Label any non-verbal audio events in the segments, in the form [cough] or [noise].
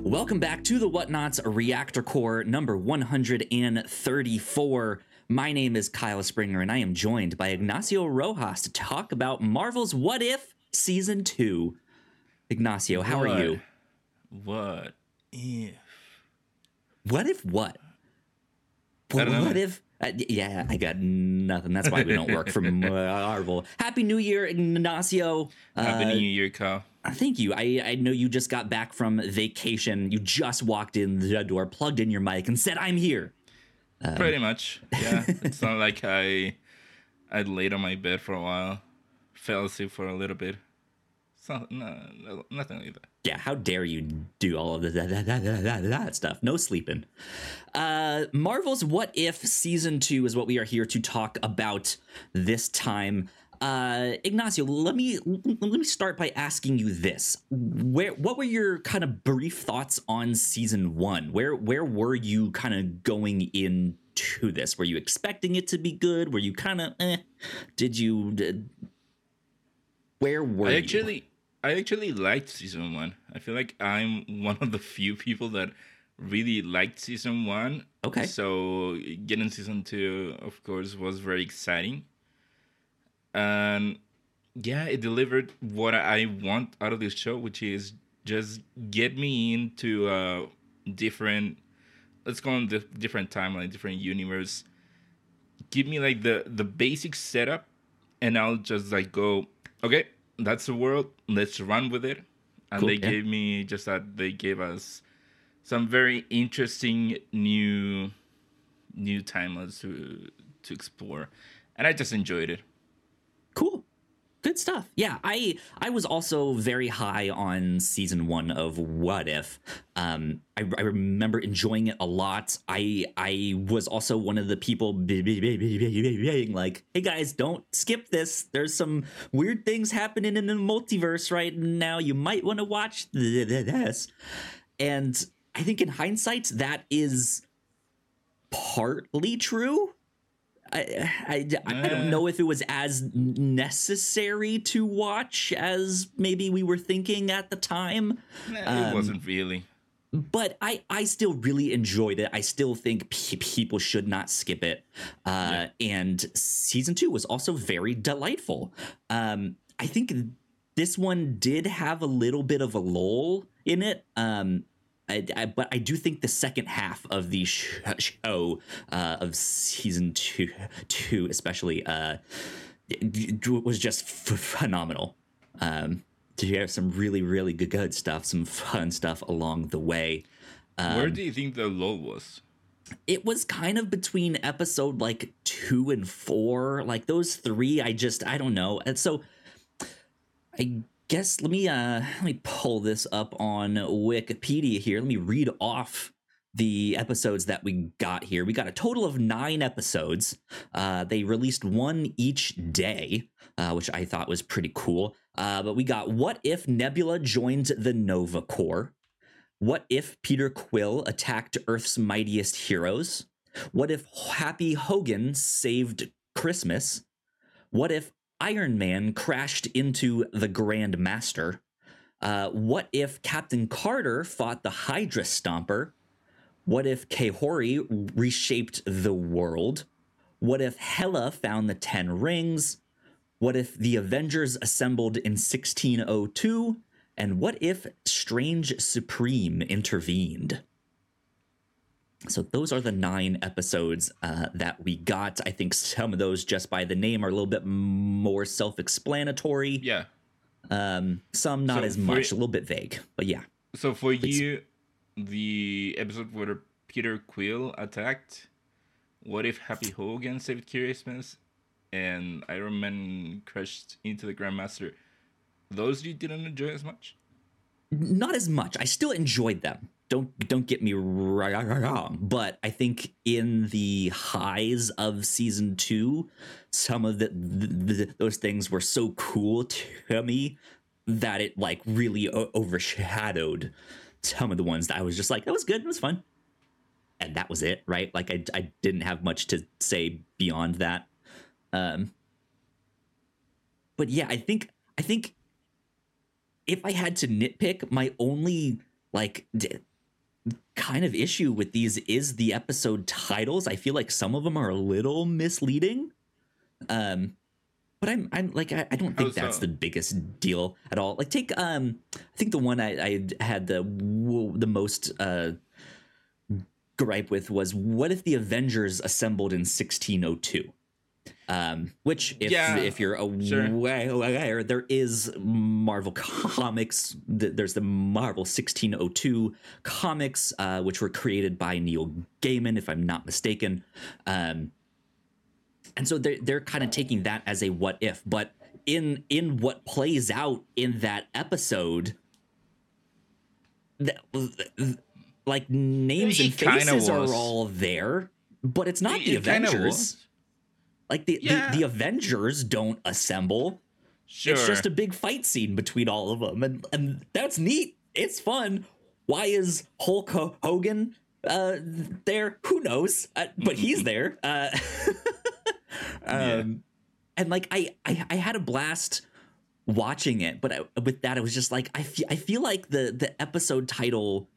Welcome back to the Whatnots Reactor Core number 134. My name is Kyle Springer, and I am joined by Ignacio Rojas to talk about Marvel's What If Season 2. Ignacio, how are you? What if? What if what? Know. What if? Uh, yeah, I got nothing. That's why we don't work for [laughs] Marvel. Happy New Year, Ignacio. Happy Uh, New Year, Kyle. Thank you. I, I know you just got back from vacation. You just walked in the door, plugged in your mic, and said, I'm here. um, Pretty much. Yeah. it's not [laughs] like I I laid on my bed for a while, fell asleep for a little bit. It's not, no, no, nothing like that. Yeah, how dare you do all of that, that, that, that, that, that stuff? No sleeping. Uh, Marvel's What If Season 2 is what we are here to talk about this time. Uh, Ignacio, let me let me start by asking you this: Where, what were your kind of brief thoughts on season one? Where, where were you kind of going into this? Were you expecting it to be good? Were you kind of, eh? Did you? Did, where were I you? actually I actually liked season one. I feel like I'm one of the few people that really liked season one. Okay. So getting season two, of course, was very exciting. And yeah, it delivered what I want out of this show, which is just get me into a different let's call on the different timeline, different universe. Give me like the the basic setup and I'll just like go, okay, that's the world. Let's run with it. And Cool, they yeah. gave me just that they gave us some very interesting new new timelines to to explore. And I just enjoyed it. Good stuff. Yeah i i was also very high on season one of what if. Um i, I remember enjoying it a lot. I i was also one of the people be- be- be- be- be- be- being like hey guys don't skip this. There's some weird things happening in the multiverse right? Now you might want to watch th- th- this. And i think in hindsight that is partly true I, I, I don't know if it was as necessary to watch as maybe we were thinking at the time, Nah, Um, it wasn't really. but I, I still really enjoyed it. I still think pe- people should not skip it. Uh, And season two was also very delightful. Um, I think this one did have a little bit of a lull in it. Um, I, I, but I do think the second half of the show uh, of season two, two especially, uh, was just phenomenal. Um, you have some really, really good, good stuff, some fun stuff along the way. Where Um, do you think the lull was? it was kind of between episode like two and four like those three i just i don't know and so i guess let me uh let me pull this up on wikipedia here. Let me read off the episodes that we got here. We got a total of nine episodes. Uh they released one each day uh, which i thought was pretty cool. Uh but we got what if nebula joined the nova corps? What if Peter Quill attacked Earth's mightiest heroes? What if Happy Hogan saved Christmas? What if Iron Man crashed into the Grand Master? Uh, what if Captain Carter fought the Hydra Stomper? What if Kahhori reshaped the world? What if Hela found the Ten Rings? What if the Avengers assembled in 1602? And what if Strange Supreme intervened? So those are the nine episodes uh, that we got. I think some of those, just by the name, are a little bit more self-explanatory. Yeah. Um, some not So as much, a little bit vague. But yeah, So for you, the episode where Peter Quill attacked, what if Happy Hogan saved Christmas, and Iron Man crashed into the Grandmaster? Those you didn't enjoy as much. not as much. I still enjoyed them. Don't don't get me wrong, but I think in the highs of season two, some of the, the, the those things were so cool to me that it like really o- overshadowed some of the ones that I was just like, that was good, it was fun, and that was it, right? Like I I didn't have much to say beyond that. Um, but yeah, I think I think if I had to nitpick, my only like d- kind of issue with these is the episode titles. I feel like some of them are a little misleading. Um, but I'm I'm like I, I don't think How that's so? the biggest deal at all. Like take um I think the one I, I had the the most uh gripe with was what if the Avengers assembled in 1602? Um, which if Yeah, if you're sure. aware, aware, there is Marvel comics. There's the Marvel 1602 comics, uh, which were created by Neil Gaiman, if I'm not mistaken. Um, and so they're they're kind of taking that as a what if, but in in what plays out in that episode, th- like names and faces are all there, but it's not the Avengers. Like the, Yeah. the the Avengers don't assemble. Sure. It's just a big fight scene between all of them, and and that's neat. It's fun. Why is Hulk Ho- Hogan uh, there? Who knows? Uh, but he's there. Uh, [laughs] um, and like I, I I had a blast watching it, but I, with that, I was just like I feel I feel like the the episode title.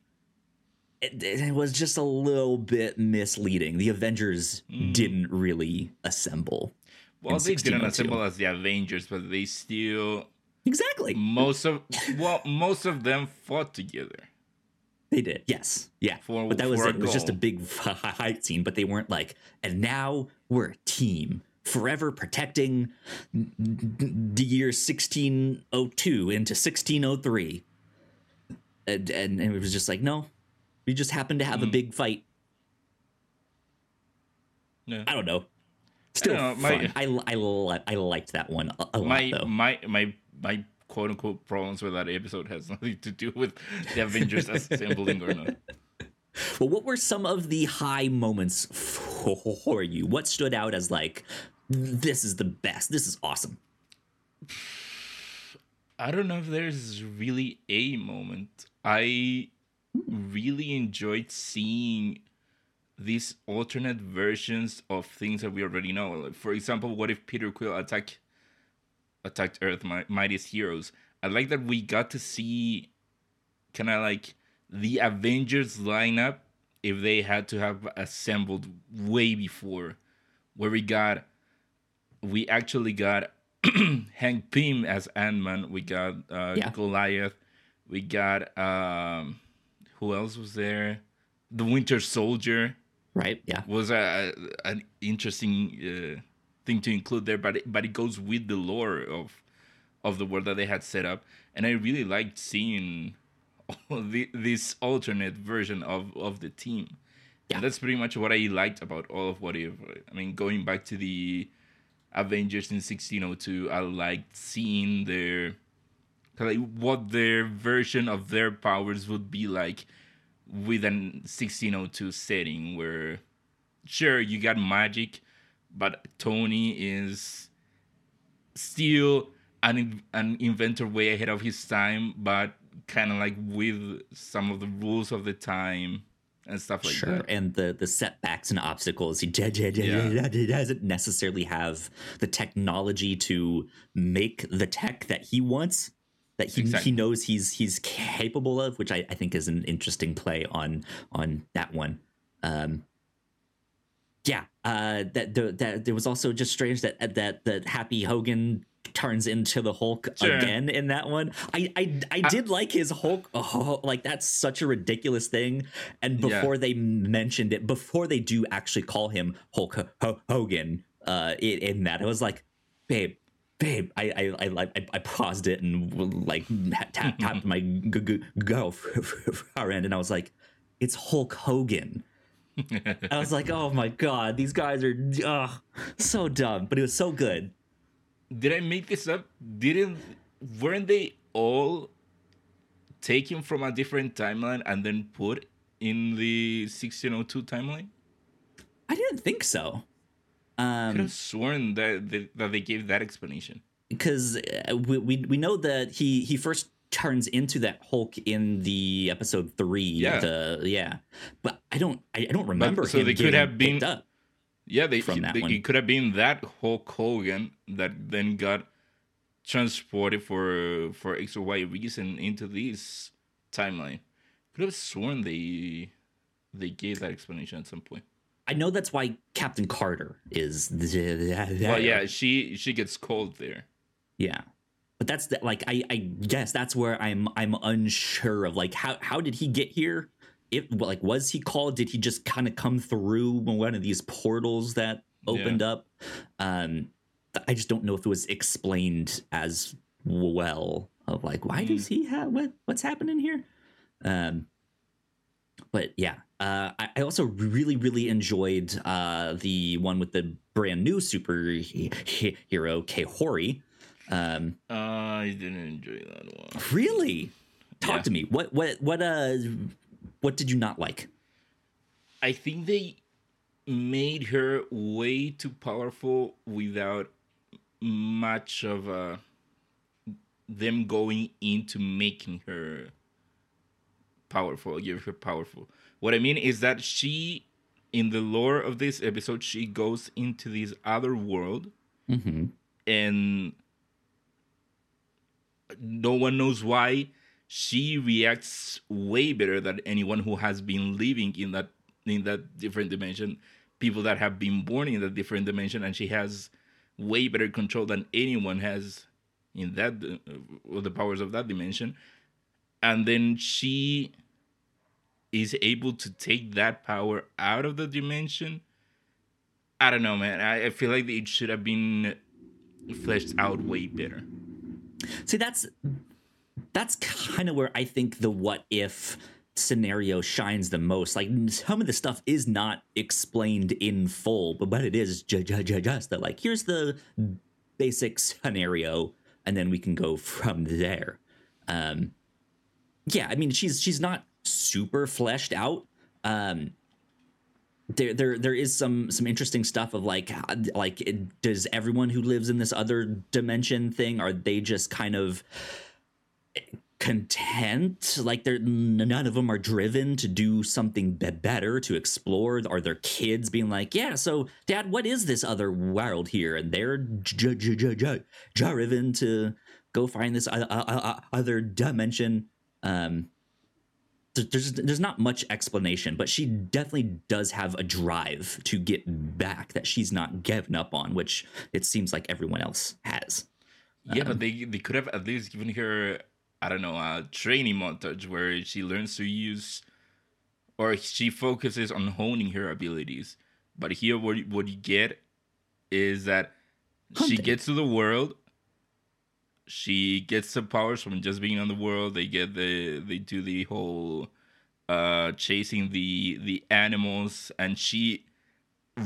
It, it was just a little bit misleading. The Avengers Mm. didn't really assemble. well, they didn't assemble as the Avengers, but they still Exactly. most of [laughs] well most of them fought together. They did, yes, yeah. For- but that was it. It was just a big [laughs] fight scene. But they weren't like, and now we're a team, forever protecting the year 1602 into 1603. And, and it was just like, no, we just happened to have a Mm. big fight. Yeah. I don't know. Still know, fun. my- I I li- I liked that one a, a lot my though. my my my quote unquote problems with that episode has [laughs] nothing to do with the Avengers assembling or not. [laughs] Well, what were some of the high moments for you? What stood out as like, this is the best. This is awesome. [sighs] I don't know if there's really a moment. I really enjoyed seeing these alternate versions of things that we already know. Like, for example, what if Peter Quill attack attacked Earth, my mightiest heroes? I like that we got to see kind of like the Avengers lineup if they had to have assembled way before, where we got we actually got [clears throat] Hank Pym as Ant Man. We got uh, Yeah. Goliath. We got um, who else was there? The Winter Soldier Right? Yeah. was a, an interesting uh, thing to include there, but it, but it goes with the lore of of the world that they had set up, and I really liked seeing all [laughs] the, this alternate version of of the team. Yeah. And that's pretty much what I liked about all of what if. I mean, going back to the Avengers in 1602, I liked seeing their like what their version of their powers would be like with an 1602 setting where sure you got magic but tony is still an, an inventor way ahead of his time but kind of like with some of the rules of the time and stuff like sure. that And the the setbacks and obstacles. He, Yeah. he doesn't necessarily have the technology to make the tech that he wants. That he, Exactly. he knows he's he's capable of, which I, I think is an interesting play on on that one. Um, yeah, uh, that the, that there was also just strange that that that Happy Hogan turns into the Hulk Sure. again in that one. I I, I did like his Hulk. Oh, like that's such a ridiculous thing. And Yeah. before they mentioned it, before they do actually call him Hulk Ho- Ho- Hogan, uh, in, in that, I was like, babe. Babe, I I, I I I paused it and like tapped [laughs] tapped my g- g- girlfriend, [laughs] and I was like, "It's Hulk Hogan." I was like, "Oh my god, these guys are so dumb," but it was so good. did i make this up didn't weren't they all taken from a different timeline and then put in the 1602 timeline I didn't think so. I could Um, have sworn that they, that they gave that explanation. because uh, we, we we know that he he first turns into that Hulk in the episode three. Yeah. the, yeah. But I don't I, I don't remember so him they could have been- up. Yeah, they, From that they- one. could have been that Hulk Hogan that then got transported for for X or Y reason into this timeline. Could have sworn they they gave that explanation at some point. I know that's why Captain Carter is. Well, yeah, she she gets cold there. Yeah. But that's the, like I I guess that's where I'm I'm unsure of like how how did he get here? It like was he called? Did he just kind of come through one of these portals that opened up? Um I just don't know if it was explained as well of like why does he have what what's happening here? Um but yeah, uh, I, I also really, really enjoyed uh, the one with the brand new superhero, Kahhori. Um, Uh, I didn't enjoy that one. really? Talk Yeah. to me. What, what, what, uh, what did you not like? I think they made her way too powerful without much of uh, them going into making her powerful, give her powerful. What I mean is that she, in the lore of this episode, she goes into this other world Mm-hmm. and no one knows why she reacts way better than anyone who has been living in that in that different dimension people that have been born in that different dimension and she has way better control than anyone has in that uh, the powers of that dimension and then she is able to take that power out of the dimension i don't know man i, I feel like it should have been fleshed out way better See, that's that's kind of where I think the what if scenario shines the most. Like some of the stuff is not explained in full, but what it is ju- ju- ju- just that like here's the basic scenario, and then we can go from there. Um, yeah, I mean she's she's not super fleshed out. Um, there there there is some some interesting stuff of like like it, does everyone who lives in this other dimension thing are they just kind of content? Like they're none of them are driven to do something be- better to explore. Are their kids being like yeah so dad what is this other world here? And they're j- j- j- driven to go find this o- o- o- other dimension. Um there's there's not much explanation, but she definitely does have a drive to get back that she's not given up on, which it seems like everyone else has. Yeah, but um, they they could have at least given her I don't know a training montage where she learns to use or she focuses on honing her abilities. But here, what what you get is that she gets to the world. She gets the powers from just being on the world. They get the they do the whole uh chasing the the animals and she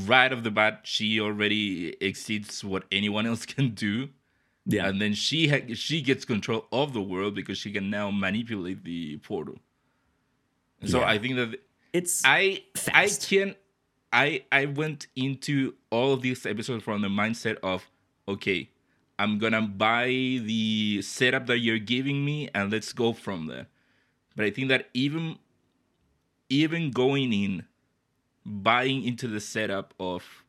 right off the bat she already exceeds what anyone else [laughs] can do Yeah, and then she ha- she gets control of the world because she can now manipulate the portal. So Yeah. I think that it's I Fast. I can I I went into all of these episodes from the mindset of okay, I'm gonna buy the setup that you're giving me and let's go from there. But I think that even even going in buying into the setup of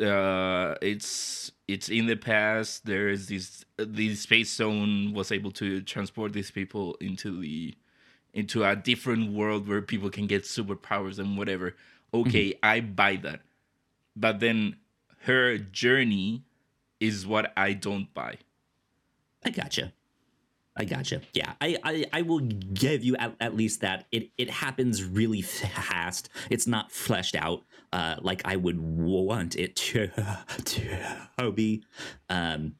uh it's it's in the past there is this the space stone was able to transport these people into the into a different world where people can get superpowers and whatever. Okay i buy that. But then her journey is what i don't buy I gotcha. I gotcha. Yeah, I, I, I will give you at, at least that it, it happens really fast. It's not fleshed out uh, like I would want it to, [laughs] to be. Um,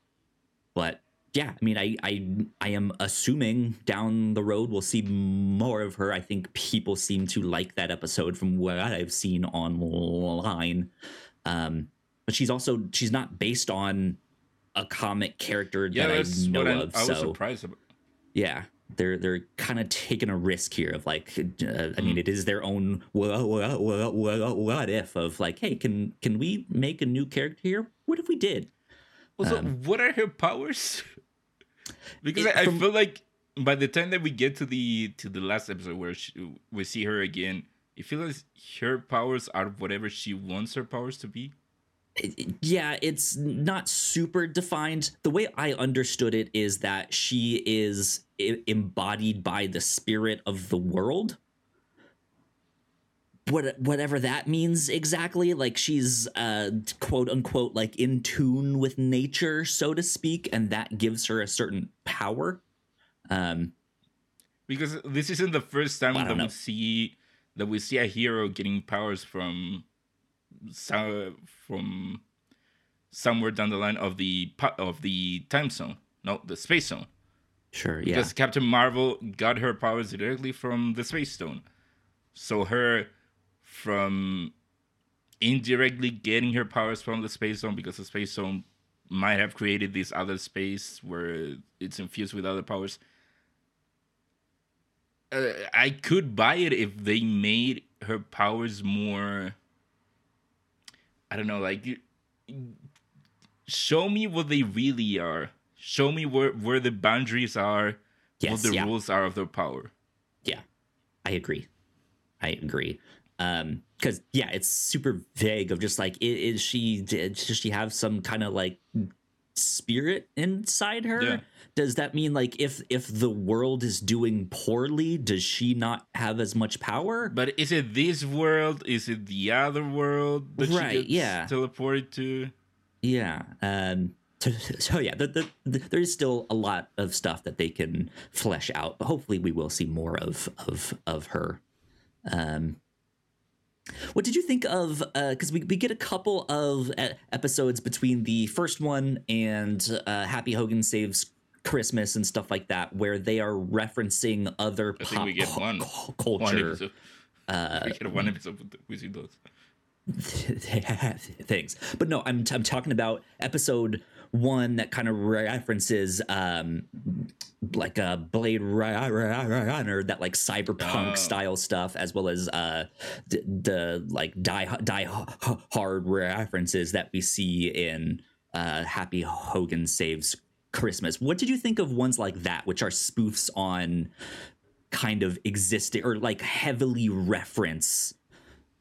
but yeah, I mean, I, I I am assuming down the road we'll see more of her. I think people seem to like that episode from what I've seen online. Um, but she's also she's not based on a comic character yeah that that's I know what I, of. I was so surprised about yeah they're they're kind of taking a risk here of like uh, i mean Mm. it is their own what, what, what, what, what if of like hey can can we make a new character here what if we did Also, Um, what are her powers? [laughs] because It- I, I from- feel like by the time that we get to the to the last episode where she, we see her again, it feels like her powers are whatever she wants her powers to be. Yeah it's not super defined. The way i understood it is that she is I- embodied by the spirit of the world. What whatever that means exactly like she's uh quote unquote like in tune with nature so to speak and that gives her a certain power. Um because this isn't the first time that don't we see that we see a hero getting powers from so, from somewhere down the line of the of the time zone no the space stone. Sure yeah. Because captain marvel got her powers directly from the space stone so her from indirectly getting her powers from the space stone because the space stone might have created this other space where it's infused with other powers. Uh, I could buy it if they made her powers more. I don't know, like show me what they really are. Show me where where the boundaries are, yes what the yeah rules are of their power. Yeah, I agree. I agree. Um, because yeah, it's super vague of just like, i- is she? Did, does she have some kind of like spirit inside her? Yeah. Does that mean like if if the world is doing poorly, does she not have as much power? But is it this world? Is it the other world that Right, she gets yeah. teleported to? Yeah. Um. So, so yeah, the, the, the, there is still a lot of stuff that they can flesh out. But hopefully, we will see more of of of her. Um. What did you think of? Because we we get a couple of uh, episodes between the first one and uh, Happy Hogan saves Christmas and stuff like that, where they are referencing other I pop think we get one. cu- One culture episode. uh, we get one episode with, with those. [laughs] things. But no, I'm I'm talking about episode one that kind of references um like a Blade Runner, that like cyberpunk Oh. style stuff, as well as uh the, the like die die hard references that we see in uh Happy Hogan saves Christmas. What did you think of ones like that, which are spoofs on kind of existing or like heavily reference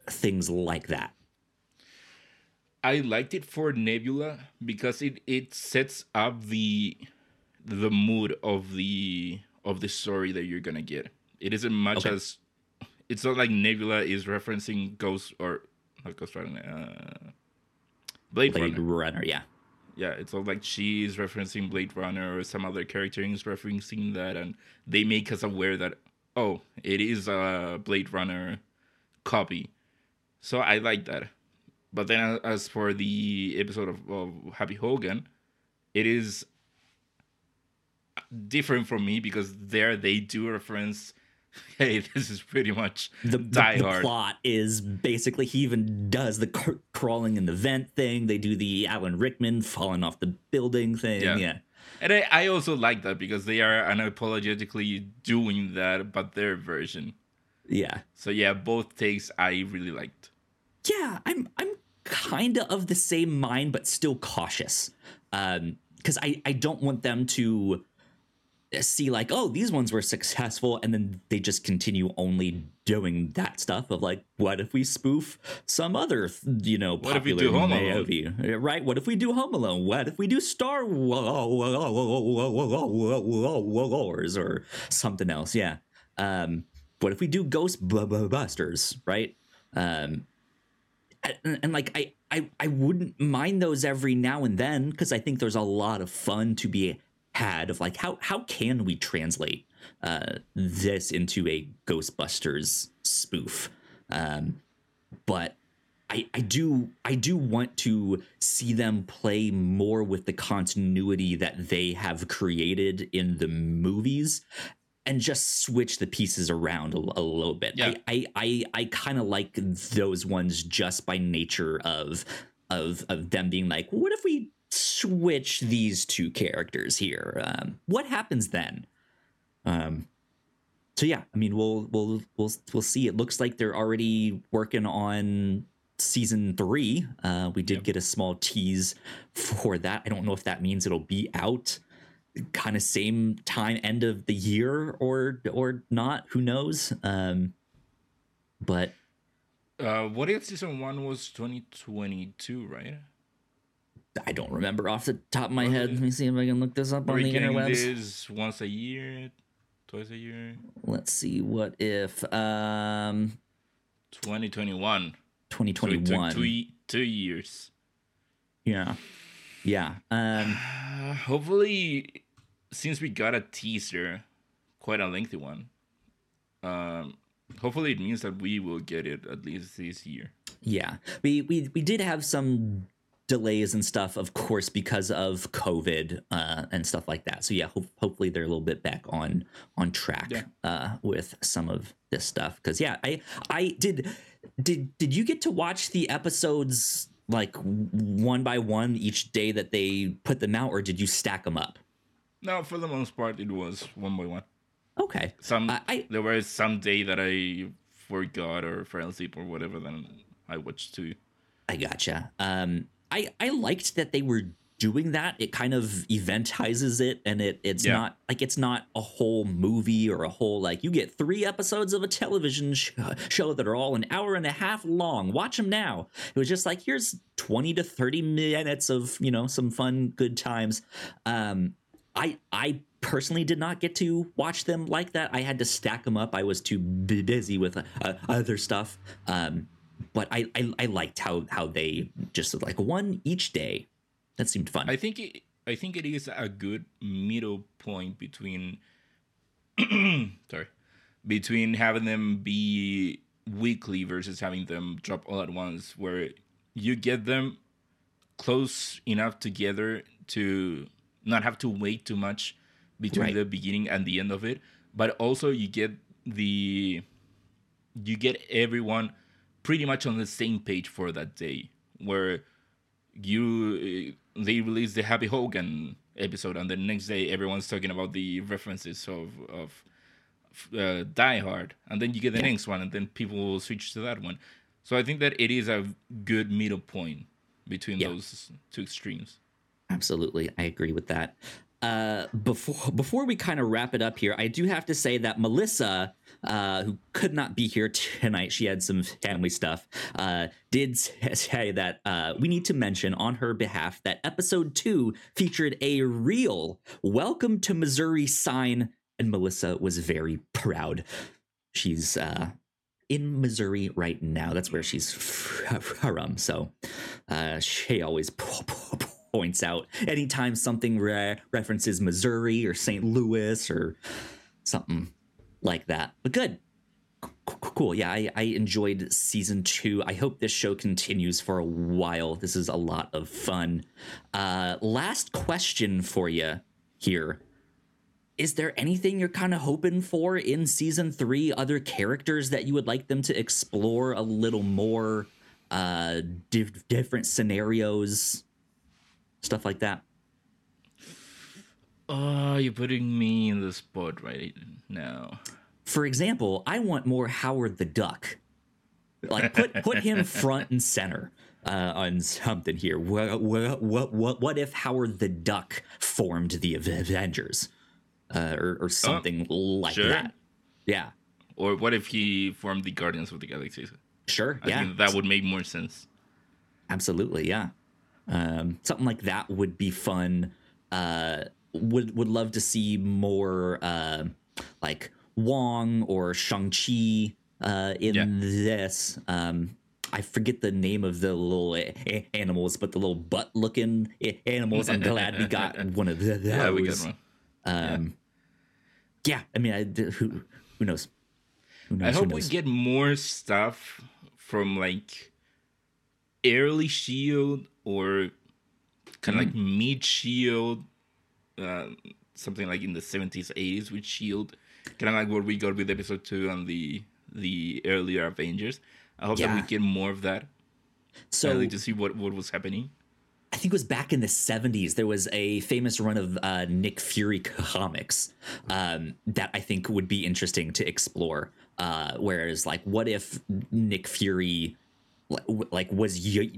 things like that? I liked it for Nebula because it it sets up the the mood of the of the story that you're gonna get. It isn't much Okay. as it's not like Nebula is referencing Ghost or not Ghost Runner, uh, Blade, Blade Runner. Runner, yeah. Yeah, it's not like she is referencing Blade Runner or some other character is referencing that, and they make us aware that oh, it is a Blade Runner copy. So I like that. But then uh, as for the episode of, of Happy Hogan, it is different for me because there they do reference, [laughs] hey, this is pretty much The, the, Die the Hard. plot is basically he even does the cr- crawling in the vent thing. They do the Alan Rickman falling off the building thing. Yeah. Yeah. And I, I also like that because they are unapologetically doing that, but their version. Yeah. So yeah, both takes I really liked. Yeah, I'm I'm kind of of the same mind, but still cautious. Um, because I I don't want them to see like, oh, these ones were successful, and then they just continue only doing that stuff of like, what if we spoof some other, you know, What if we popular do Home Alone? movie, right? What if we do Home Alone? What if we do Star Wars or something else? Yeah. Um, what if we do Ghostbusters, right? Um, and, and like I, I I wouldn't mind those every now and then because I think there's a lot of fun to be had of like how how can we translate uh, this into a Ghostbusters spoof, um, but. I, I do I do want to see them play more with the continuity that they have created in the movies and just switch the pieces around a, a little bit. Yeah. I I I, I kind of like those ones just by nature of of of them being like, what if we switch these two characters here? Um, what happens then? Um, so yeah, I mean, we'll we'll we'll we'll see. It looks like they're already working on season three. Uh, we did Yep. get a small tease for that. I don't know if that means it'll be out kind of same time end of the year or or not who knows um but Uh, what if season one was 2022, right? i don't remember off the top of my Was head let me see if i can look this up on the interwebs once a year? twice a year. Let's see. What if um 2021. So it took 2021? two, two years. yeah. Yeah. Um Uh, [sighs] hopefully, since we got a teaser, quite a lengthy one, um, hopefully it means that we will get it at least this year. Yeah, we we we did have some delays and stuff, of course, because of COVID uh, and stuff like that. So yeah, ho- hopefully they're a little bit back on on track Yeah. uh, with some of this stuff. Because yeah, I I did did did you get to watch the episodes like one by one each day that they put them out, or did you stack them up? No, for the most part, it was one by one. Okay, Some I- I- there was some day that I forgot or fell asleep or whatever. Then I watched two. I gotcha. Um, I I liked that they were doing that. It kind of eventizes it, and it it's Yeah. not like it's not a whole movie or a whole like you get three episodes of a television sh- show that are all an hour and a half long. Watch them now. It was just like here's twenty to thirty minutes of you know some fun good times. Um, I I personally did not get to watch them like that. I had to stack them up. I was too busy with uh, uh, other stuff. Um, but I, I I liked how how they just like one each day. That seemed fun. I think it, I think it is a good middle point between [clears throat] sorry between having them be weekly versus having them drop all at once where you get them close enough together to not have to wait too much between Right. the beginning and the end of it but also you get the you get everyone pretty much on the same page for that day where you uh, they release the Happy Hogan episode, and the next day everyone's talking about the references of of uh, Die Hard, and then you get the next one, and then people will switch to that one. So I think that it is a good middle point between Yeah. those two extremes. Absolutely, I agree with that. Uh, before before we kind of wrap it up here, I do have to say that Melissa, uh, who could not be here [laughs] tonight, she had some family stuff, uh, did [laughs] say that uh, we need to mention on her behalf that episode two featured a real "Welcome to Missouri" sign, and Melissa was very proud. She's uh, in Missouri right now. That's where she's [laughs] from. So uh, she always points out anytime something re- references Missouri or St. Louis or something like that. But good. Cool. Yeah, I, I enjoyed season two. I hope this show continues for a while. This is a lot of fun. Uh, last question for you here is there anything you're kind of hoping for in season three other characters that you would like them to explore a little more uh diff- different scenarios stuff like that Oh, you're putting me in the spot right now. for example i want more howard the duck like put put him [laughs] front and center uh, on something here. What, what what what if Howard the Duck formed the Avengers, uh, or or something like sure. that? Yeah, Or what if he formed the Guardians of the Galaxy? sure. I yeah, think that would make more sense. Absolutely, yeah. Um, something like that would be fun. Uh, would would love to see more uh, like Wong or Shang Chi uh, in Yeah. this. Um, I forget the name of the little a- animals, but the little butt looking animals. I'm glad we got [laughs] one of those. Yeah, we got one. Um, yeah. yeah. I mean, I, who who knows? Who knows? I hope we get more stuff from like early Shield or kind of like mid Shield, uh, something like in the seventies, eighties with Shield, kind of like what we got with episode two and the the earlier Avengers. I hope that we get more of that. so early to see what what was happening. I think it was back in the 70s. There was a famous run of uh, Nick Fury comics um, that I think would be interesting to explore. Uh, whereas, like, what if Nick Fury like was y-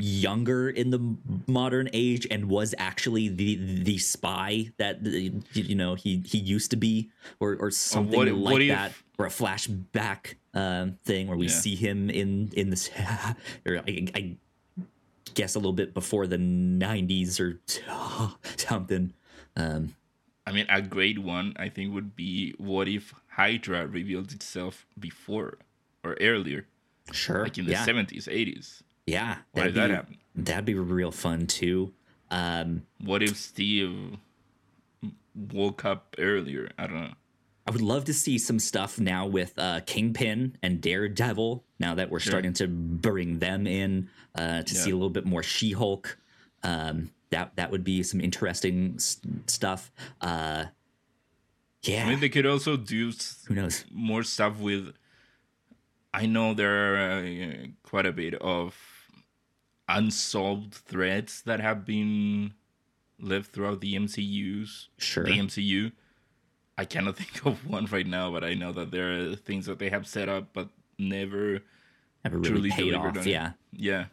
younger in the modern age and was actually the the spy that you know he he used to be or or something what- like what that or a flashback um, thing where we Yeah. see him in in this [laughs] or I, I guess a little bit before the 90s or [laughs] something um I mean, a great one I think would be what if Hydra revealed itself before or earlier, Sure. like in the yeah. seventies, eighties. Yeah. What if that'd that be, happened? That'd be real fun too. Um, What if Steve woke up earlier? I don't know. I would love to see some stuff now with uh, Kingpin and Daredevil. Now that we're Sure. starting to bring them in uh, to Yeah. see a little bit more She-Hulk. Um, that that would be some interesting s- stuff. Uh, yeah. I mean, they could also do Who knows? more stuff with. I know there are uh, quite a bit of unsolved threads that have been left throughout the MCU's Sure. the MCU. I cannot [laughs] think of one right now, but I know that there are things that they have set up but never Never really truly paid delivered off. on. Yeah. Yeah.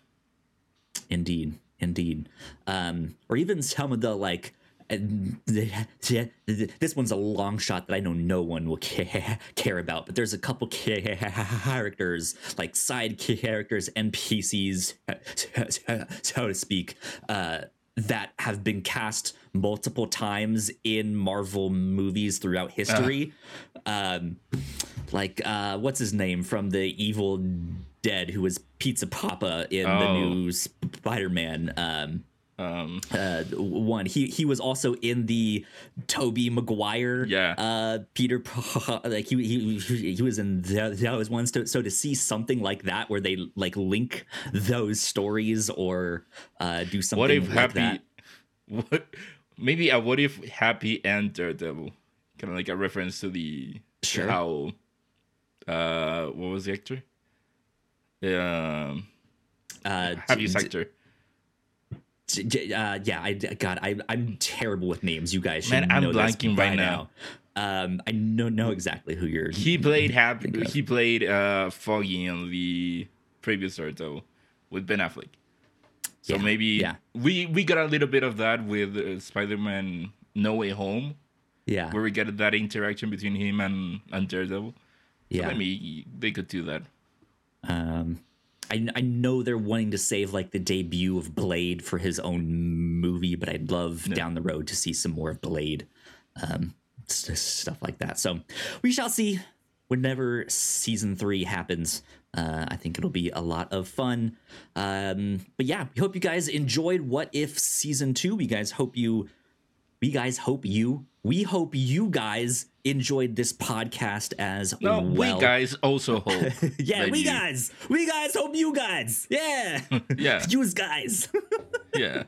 Indeed, indeed. Um, or even some of the like. Uh, [laughs] This one's a long shot that I know no one will [laughs] care, about, but there's a couple characters, like side characters, NPCs, [laughs] so to speak, uh, that have been cast multiple times in Marvel movies throughout history. Um, like, uh, what's his name from the Evil Dead, who was Pizza Papa in the Oh. new Spider-Man um, Um, uh, one. He he was also in the Tobey Maguire Yeah. uh, Peter [laughs] like he he he was in that was one. So, so to see something like that where they like link those stories or uh, do something what if like Happy? that. What? Maybe a what if Happy and Daredevil, kind of like a reference to the to Sure. how. Uh, what was the actor? Um, Uh, Happy's d- actor. d- d- uh, yeah, I God, I I'm terrible with names. You guys should Man, I'm blanking right now. Um, I know know exactly who you're. He played [laughs] Happy. He played uh Foggy on the previous Daredevil with Ben Affleck. So Yeah, maybe yeah. we we got a little bit of that with uh, Spider-Man No Way Home, yeah, where we get that interaction between him and and Daredevil. So yeah. maybe they could do that. Um, I, I know they're wanting to save like the debut of Blade for his own movie, but I'd love down the road to see some more of Blade, um, stuff like that. So we shall see whenever season three happens. Uh, I think it'll be a lot of fun. Um, but yeah, we hope you guys enjoyed What If season two. We guys hope you, we guys hope you, we hope you guys enjoyed this podcast as No, well. we guys also [laughs] hope. Yeah, we you- guys. We guys hope you guys. Yeah. [laughs] Yeah. [laughs] Use guys. Yeah.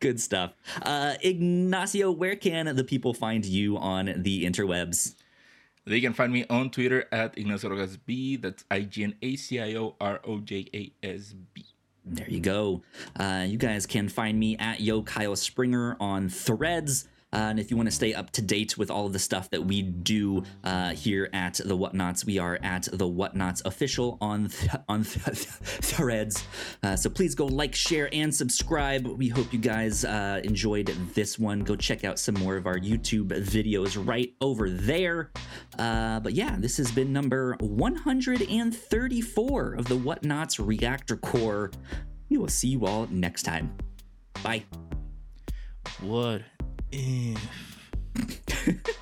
Good stuff. Uh Ignacio, where can the people find you on the interwebs? They can find me on Twitter at Ignacio Rojas B. That's I G N A C I O R O J A S B. There you go. Uh, you guys can find me at Yo Kyle Springer on threads. Uh, and if you want to stay up to date with all of the stuff that we do uh, here at the Whatnots, we are at the Whatnots official on th- [laughs] on th- [laughs] threads. Uh, so please go like, share, and subscribe. We hope you guys enjoyed this one. Go check out some more of our YouTube videos right over there. But yeah, this has been number 134 of the Whatnots Reactor Core. We will see you all next time. Bye. What if? [laughs]